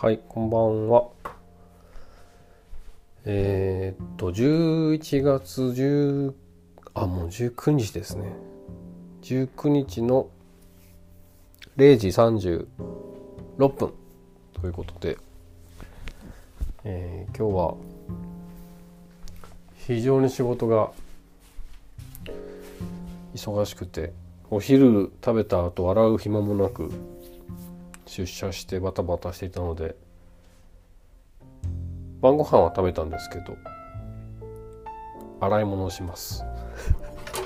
はい、こんばんは。えー、っと、11月10、あ、もう19日ですね。19日の0時36分ということで、えー今日は非常に仕事が忙しくて、お昼食べた後洗う暇もなく、出社してバタバタしていたので晩ご飯は食べたんですけど洗い物をします。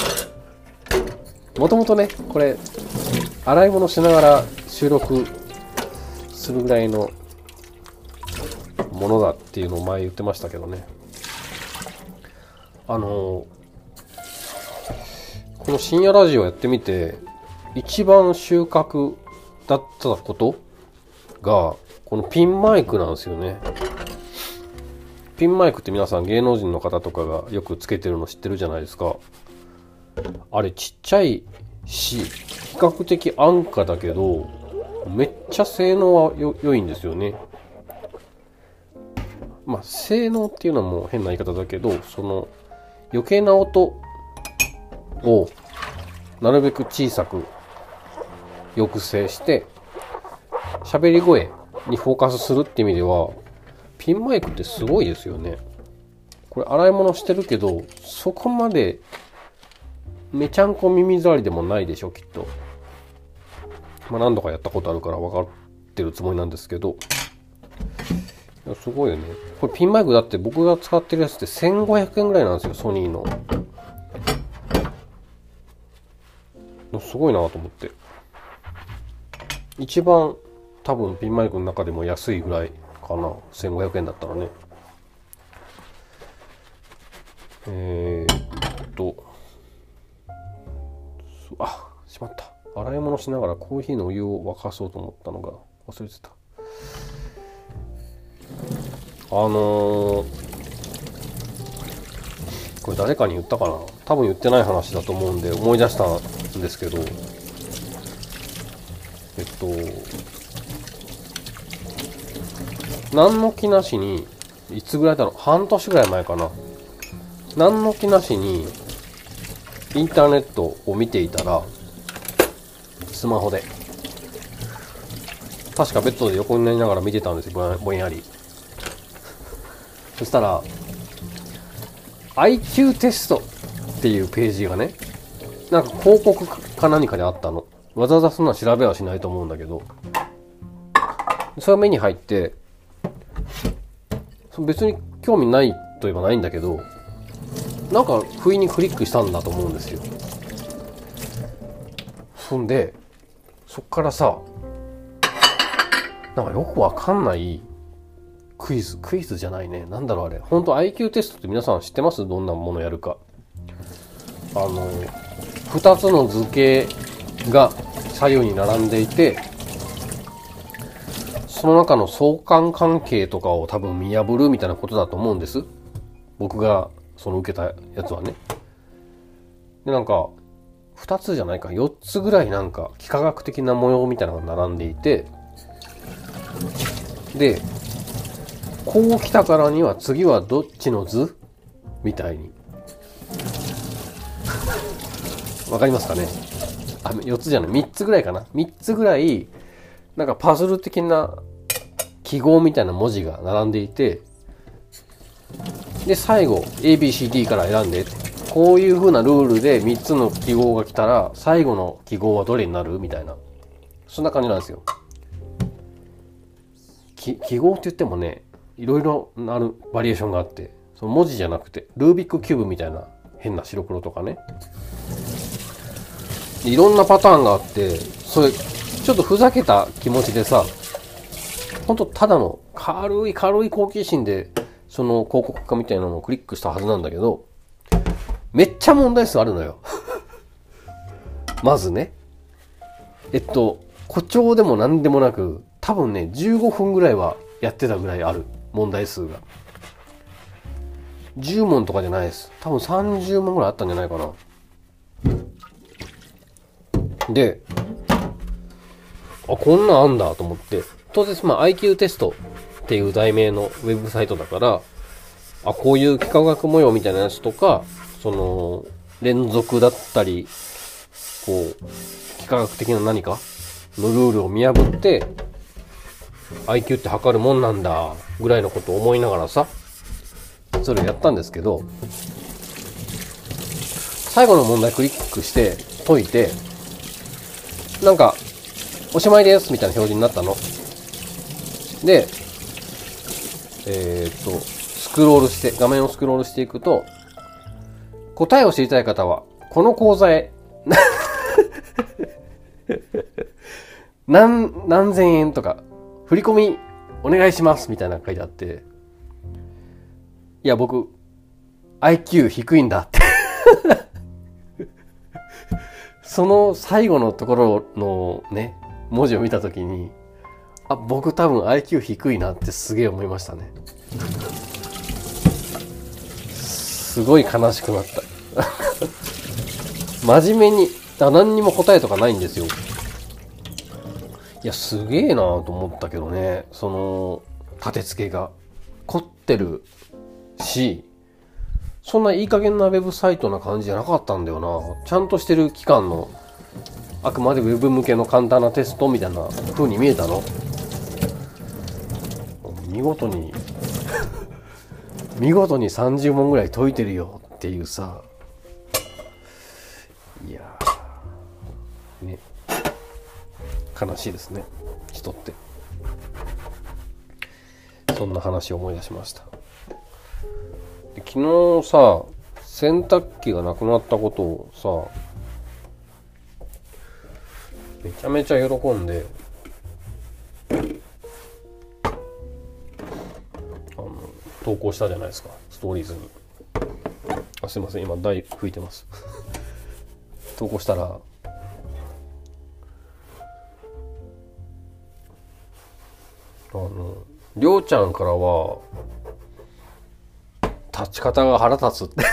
もともとねこれ洗い物しながら収録するぐらいのものだっていうのを前言ってましたけどね。あのこの深夜ラジオやってみて一番収穫だったこと？がこのピンマイクなんですよね。ピンマイクって皆さん芸能人の方とかがよくつけてるの知ってるじゃないですか。あれちっちゃいし比較的安価だけどめっちゃ性能は良いんですよね。まあ性能っていうのはもう変な言い方だけどその余計な音をなるべく小さく抑制して喋り声にフォーカスするって意味ではピンマイクってすごいですよね。これ洗い物してるけどそこまでめちゃんこ耳障りでもないでしょきっと。まあ何度かやったことあるから分かってるつもりなんですけど。いやすごいよね。これピンマイクだって僕が使ってるやつって1500円ぐらいなんですよソニーの。すごいなと思って。一番多分ピンマイクの中でも安いぐらいかな。1500円だったらね。えー、っと。あしまった。洗い物しながらコーヒーのお湯を沸かそうと思ったのが忘れてた。あのーこれ誰かに言ったかな？多分言ってない話だと思うんで思い出したんですけど。と何の気なしにいつぐらいだろう？半年ぐらい前かな。何の気なしにインターネットを見ていたらスマホで。確かベッドで横になりながら見てたんですよぼんやり。そしたら IQ テストっていうページがねなんか広告か何かであったの。わざわざそんな調べはしないと思うんだけど。それが目に入って別に興味ないといえばないんだけどなんか不意にクリックしたんだと思うんですよ。そんでそっからさなんかよくわかんないクイズクイズじゃないね。なんだろうあれ。本当 IQ テストって皆さん知ってます？どんなものやるか。あの2つの図形が左右に並んでいてその中の相関関係とかを多分見破るみたいなことだと思うんです。僕がその受けたやつはね。でなんか2つじゃないか。4つぐらいなんか幾何学的な模様みたいなのが並んでいてでこう来たからには次はどっちの図？みたいに。わかりますかね？あ4つじゃない。3つぐらいかな。3つぐらいなんかパズル的な記号みたいな文字が並んでいてで最後 ABCD から選んでこういう風なルールで3つの記号が来たら最後の記号はどれになるみたいな。そんな感じなんですよ。記号って言ってもねいろいろなるバリエーションがあってその文字じゃなくてルービックキューブみたいな変な白黒とかね。いろんなパターンがあってそれちょっとふざけた気持ちでさほんとただの軽い軽い好奇心でその広告化みたいなのをクリックしたはずなんだけどめっちゃ問題数あるのよ。まずね。えっと誇張でも何でもなく多分ね15分ぐらいはやってたぐらいある。問題数が。10問とかじゃないです。多分30問ぐらいあったんじゃないかな。であこんなんあんだと思って。当然、まあ、IQ テストっていう題名のウェブサイトだから、あ、こういう幾何学模様みたいなやつとか、その、連続だったり、こう、幾何学的な何かのルールを見破って、IQ って測るもんなんだ、ぐらいのことを思いながらさ、それをやったんですけど、最後の問題クリックして解いて、なんか、おしまいですみたいな表示になったの。で、えー、っと、スクロールして、画面をスクロールしていくと、答えを知りたい方は、この講座へ、何、何千円とか、振り込みお願いしますみたいな書いてあって、いや、僕、IQ 低いんだってその最後のところのね、文字を見たときに、あ、僕多分 IQ 低いなってすげえ思いましたね。すごい悲しくなった。真面目に、あ何にも答えとかないんですよ。いや、すげえなと思ったけどね。その、立て付けが。凝ってるし、そんないい加減なウェブサイトな感じじゃなかったんだよな。ちゃんとしてる期間の、あくまでウェブ向けの簡単なテストみたいな風に見えたの？見事に 見事に30問ぐらい解いてるよっていうさ。いやね。悲しいですね。人って。そんな話を思い出しました。昨日さ、洗濯機がなくなったことをさ、めちゃめちゃ喜んで、あの、投稿したじゃないですか、ストーリーズに。あ、すいません、今台拭いてます。投稿したら、あの、りょうちゃんからは、立ち方が腹立つって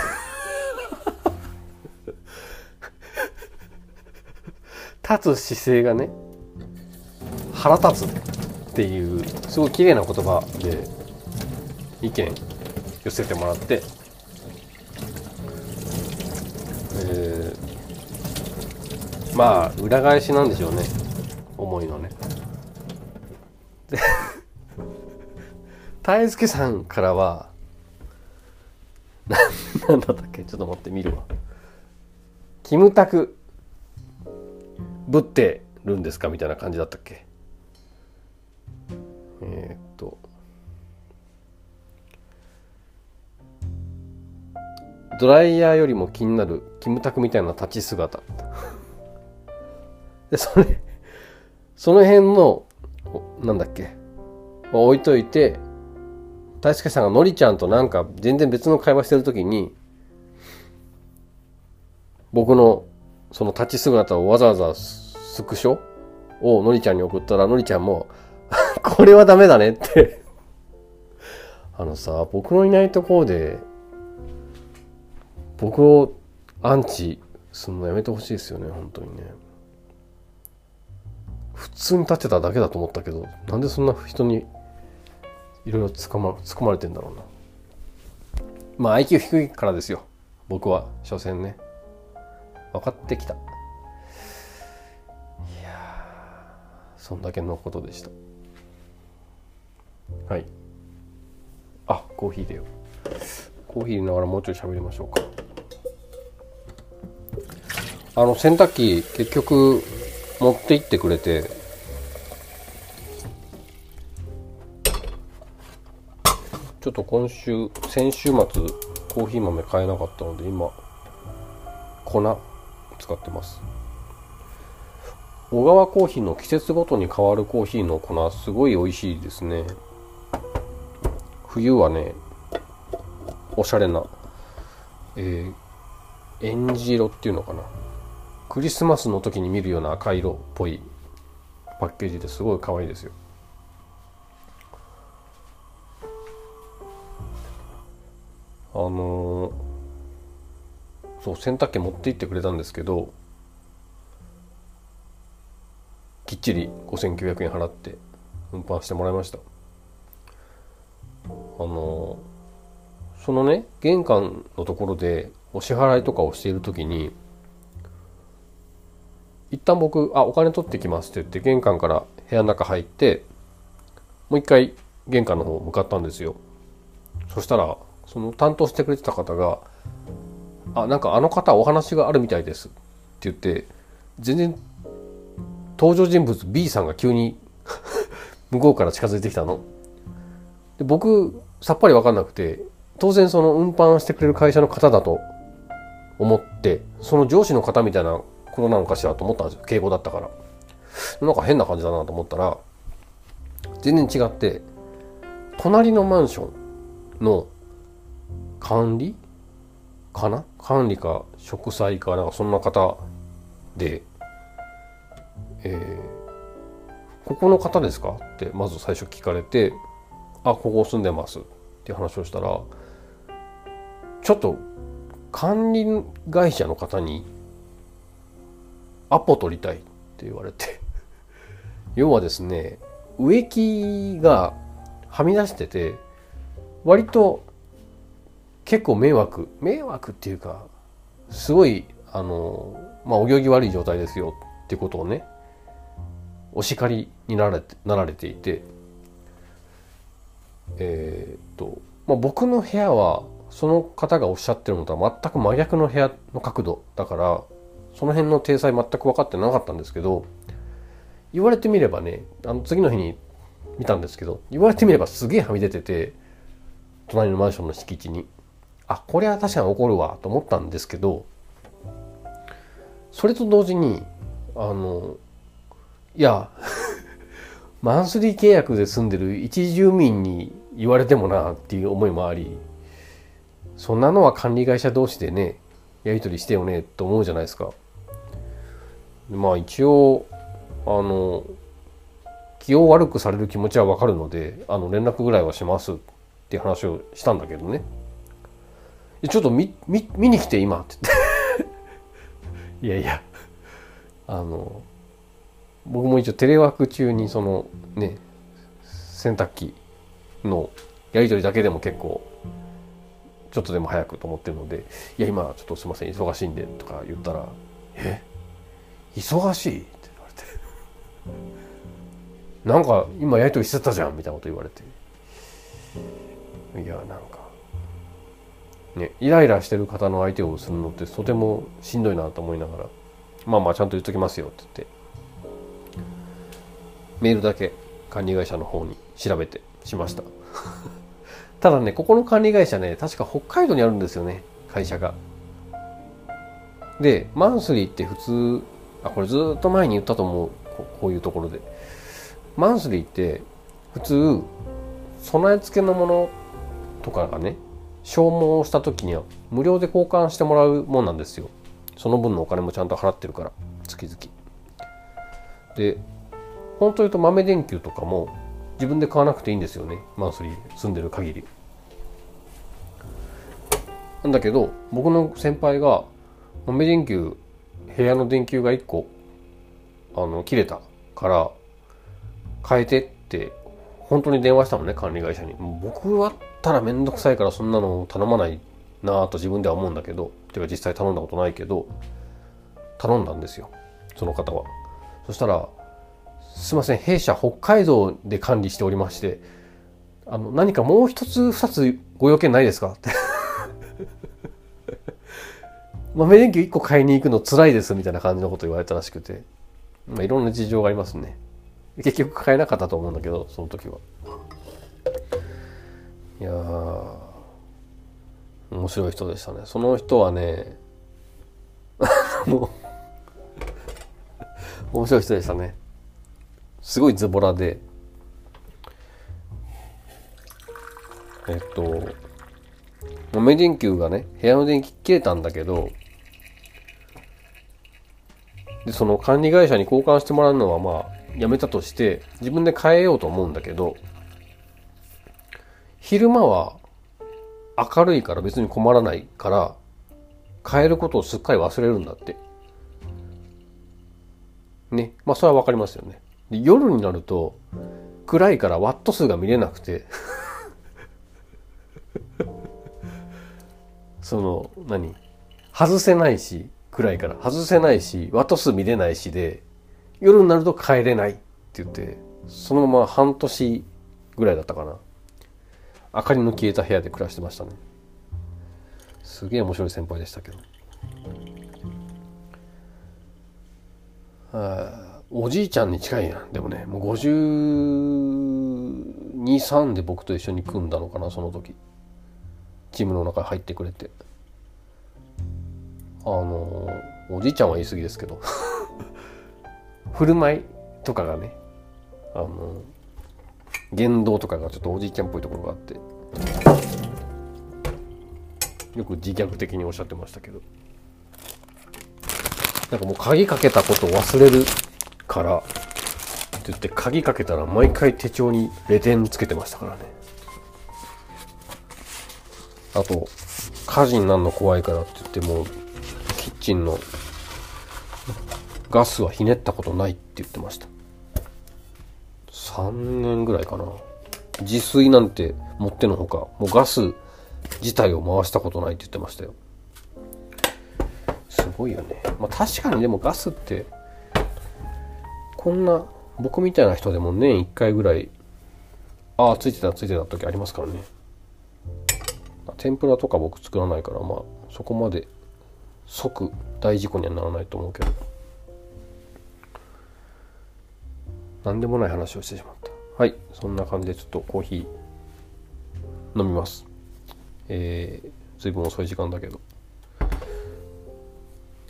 立つ姿勢がね、腹立つっていう、すごい綺麗な言葉で意見寄せてもらって、えー、まあ、裏返しなんでしょうね。思いのね。で、大輔さんからは、なんだったっけ？ちょっと待って見るわ。キムタク、ぶってるんですか？みたいな感じだったっけ？えー、っと。ドライヤーよりも気になるキムタクみたいな立ち姿。で、それ、その辺の、なんだっけ、置いといて、大輔さんがのりちゃんとなんか全然別の会話してる時に、僕のその立ち姿をわざわざスクショをのりちゃんに送ったら、のりちゃんも これはダメだねってあのさ、僕のいないところで、僕をアンチすんのやめてほしいですよね、本当にね。普通に立ってただけだと思ったけど、なんでそんな人にいろいろつかま、突っ込まれてんだろうな。まあ IQ 低いからですよ。僕は、所詮ね。分かってきた。いやそんだけのことでした。はい。あ、コーヒーだよ。コーヒー入れながらもうちょい喋りましょうか。あの、洗濯機結局持って行ってくれて、ちょっと今週、先週末、コーヒー豆買えなかったので、今、粉使ってます。小川コーヒーの季節ごとに変わるコーヒーの粉、すごい美味しいですね。冬はね、おしゃれな、えー、エンジ色っていうのかな。クリスマスの時に見るような赤色っぽいパッケージですごい可愛いですよ。あのー、そう洗濯機持って行ってくれたんですけどきっちり5900円払って運搬してもらいました。あのそのね玄関のところでお支払いとかをしている時に一旦僕「あお金取ってきます」って言って玄関から部屋の中入ってもう一回玄関の方向かったんですよ。そしたらその担当してくれてた方が「あなんかあの方お話があるみたいです」って言って全然登場人物 B さんが急に 向こうから近づいてきたの。で僕さっぱり分かんなくて当然その運搬してくれる会社の方だと思ってその上司の方みたいなことなのかしらと思ったんですよ。敬語だったから。なんか変な感じだなと思ったら全然違って隣のマンションの管理かな？管理か植栽かなんかそんな方で、えー、ここの方ですか？ってまず最初聞かれてあここ住んでますって話をしたらちょっと管理会社の方にアポ取りたいって言われて。要はですね植木がはみ出してて割と結構迷惑迷惑っていうかすごいあのまあお行儀悪い状態ですよってことをねお叱りになられてなられていてえー、っと、まあ、僕の部屋はその方がおっしゃってるのとは全く真逆の部屋の角度だからその辺の体裁全く分かってなかったんですけど言われてみればねあの次の日に見たんですけど言われてみればすげえはみ出てて隣のマンションの敷地に。あこれは確かに怒るわと思ったんですけどそれと同時にあのいや マンスリー契約で住んでる一住民に言われてもなっていう思いもありそんなのは管理会社同士でねやり取りしてよねと思うじゃないですか。まあ一応あの気を悪くされる気持ちはわかるのであの連絡ぐらいはしますっていう話をしたんだけどねちょっと見見見に来て今って言って。いやいや。あの僕も一応テレワーク中にそのね洗濯機のやり取りだけでも結構ちょっとでも早くと思ってるので「いや今ちょっとすいません忙しいんで」とか言ったら「え？忙しい?」って言われて「なんか今やり取りしてたじゃん」みたいなこと言われて。いやなんかねイライラしてる方の相手をするのってとてもしんどいなと思いながら「まあまあちゃんと言っときますよ」って言ってメールだけ管理会社の方に調べてしました。ただねここの管理会社ね確か北海道にあるんですよね会社が。でマンスリーって普通あこれずっと前に言ったと思うこういうところで。マンスリーって普通備え付けのものとかがね消耗した時には無料で交換してもらうもんなんですよ。その分のお金もちゃんと払ってるから月々。で本当言うと豆電球とかも自分で買わなくていいんですよね。マンスリー住んでる限り。なんだけど僕の先輩が豆電球部屋の電球が1個あの切れたから変えてって本当に電話したのね管理会社に。僕だったら面倒くさいからそんなの頼まないなぁと自分では思うんだけどてか実際頼んだことないけど頼んだんですよその方はそしたらすいません、弊社北海道で管理しておりまして、あの、何かもう一つ二つご用件ないですか？って。豆電球1個買いに行くの辛いですみたいな感じのこと言われたらしくて、まあ、いろんな事情がありますね。結局買えなかったと思うんだけど、その時は。いやー、面白い人でしたね。その人はね、もう、面白い人でしたね。すごいズボラで、えっと、豆電球がね、部屋の電気切れたんだけど、で、その管理会社に交換してもらうのはまあ、やめたとして、自分で変えようと思うんだけど、昼間は明るいから別に困らないから、変えることをすっかり忘れるんだって。ね。まあ、それはわかりますよね。で夜になると暗いからワット数が見れなくて その何？外せないし暗いから外せないしワット数見れないしで夜になると帰れないって言ってそのまま半年ぐらいだったかな明かりの消えた部屋で暮らしてましたね。すげえ面白い先輩でしたけど。あおじいちゃんに近いやん。でもねもう523で僕と一緒に組んだのかなその時。チームの中に入ってくれて。あのおじいちゃんは言い過ぎですけど。振る舞いとかがねあの言動とかがちょっとおじいちゃんっぽいところがあってよく自虐的におっしゃってましたけど。なんかもう鍵かけたこと忘れるからって言って鍵かけたら毎回手帳にレテンつけてましたからね。あと火事になるの怖いからって言ってもうキッチンのガスはひねったことないって言ってました。3年ぐらいかな。自炊なんてもってのほかもうガス自体を回したことないって言ってましたよ。すごいよね。まあ確かにでもガスってこんな僕みたいな人でも年1回ぐらいああついてたついてた時ありますからね。天ぷらとか僕作らないからまあそこまで即大事故にはならないと思うけど。何でもない話をしてしまった。はいそんな感じでちょっとコーヒー飲みます。えー、随分遅い時間だけど。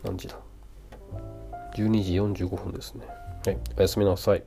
何時だ？12時45分ですね。はいおやすみなさい。